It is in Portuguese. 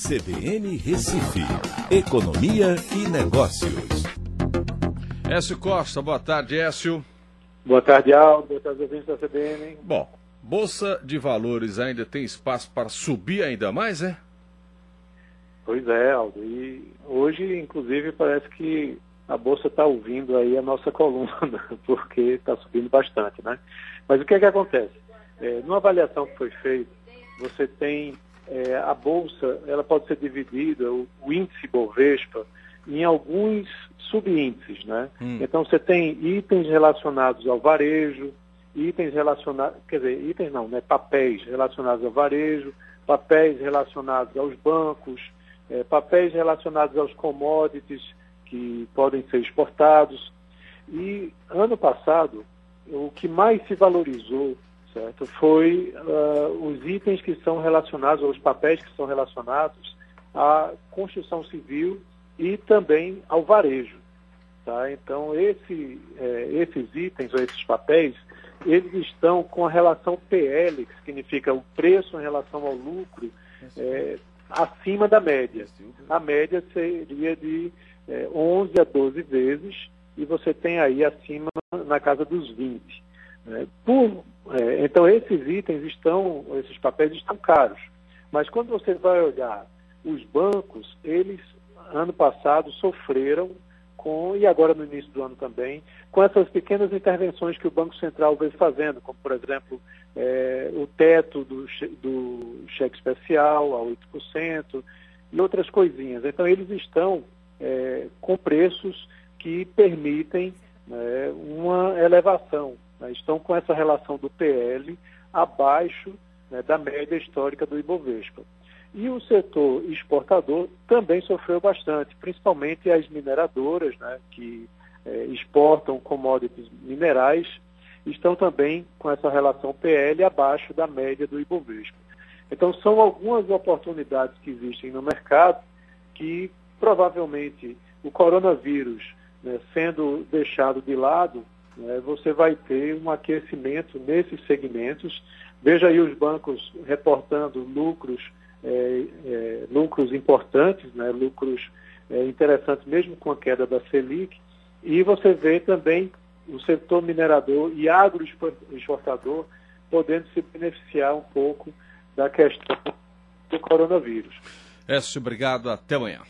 CBN Recife, Economia e Negócios. Écio Costa, boa tarde, Écio. Boa tarde, Aldo. Boa tarde, ouvintes da CBN. Bom, Bolsa de Valores ainda tem espaço para subir ainda mais, é? Pois é, Aldo. E hoje, inclusive, parece que a Bolsa está ouvindo aí a nossa coluna, porque está subindo bastante, né? Mas o que é que acontece? É, numa avaliação que foi feita, você tem é, a Bolsa, ela pode ser dividida, o, o índice Bovespa, em alguns subíndices, né? Hum. Então você tem itens relacionados ao varejo, itens relacionados, quer dizer, itens não, né? Papéis relacionados ao varejo, papéis relacionados aos bancos, é, papéis relacionados aos commodities que podem ser exportados. E ano passado, o que mais se valorizou, certo, foi uh, os itens que são relacionados, ou os papéis que são relacionados à construção civil e também ao varejo. Tá? Então, esse, é, esses itens ou esses papéis, eles estão com a relação PL, que significa o preço em relação ao lucro, é, acima da média. A média seria de é, 11 a 12 vezes e você tem aí acima na casa dos 20. Né? Por, é, então, esses itens estão, esses papéis estão caros. Mas quando você vai olhar os bancos, eles ano passado sofreram com, e agora no início do ano também, com essas pequenas intervenções que o Banco Central vem fazendo, como por exemplo é, o teto do, do cheque especial a 8% e outras coisinhas. Então eles estão é, com preços que permitem né, uma elevação, né, estão com essa relação do PL abaixo né, da média histórica do Ibovespa. E o setor exportador também sofreu bastante, principalmente as mineradoras, né, que é, exportam commodities minerais, estão também com essa relação PL abaixo da média do Ibovespa. Então, são algumas oportunidades que existem no mercado que provavelmente o coronavírus né, sendo deixado de lado, né, você vai ter um aquecimento nesses segmentos. Veja aí os bancos reportando lucros é, é, lucros importantes, né, lucros é, interessantes mesmo com a queda da Selic, e você vê também o setor minerador e agroexportador podendo se beneficiar um pouco da questão do coronavírus. Écio, obrigado. Até amanhã.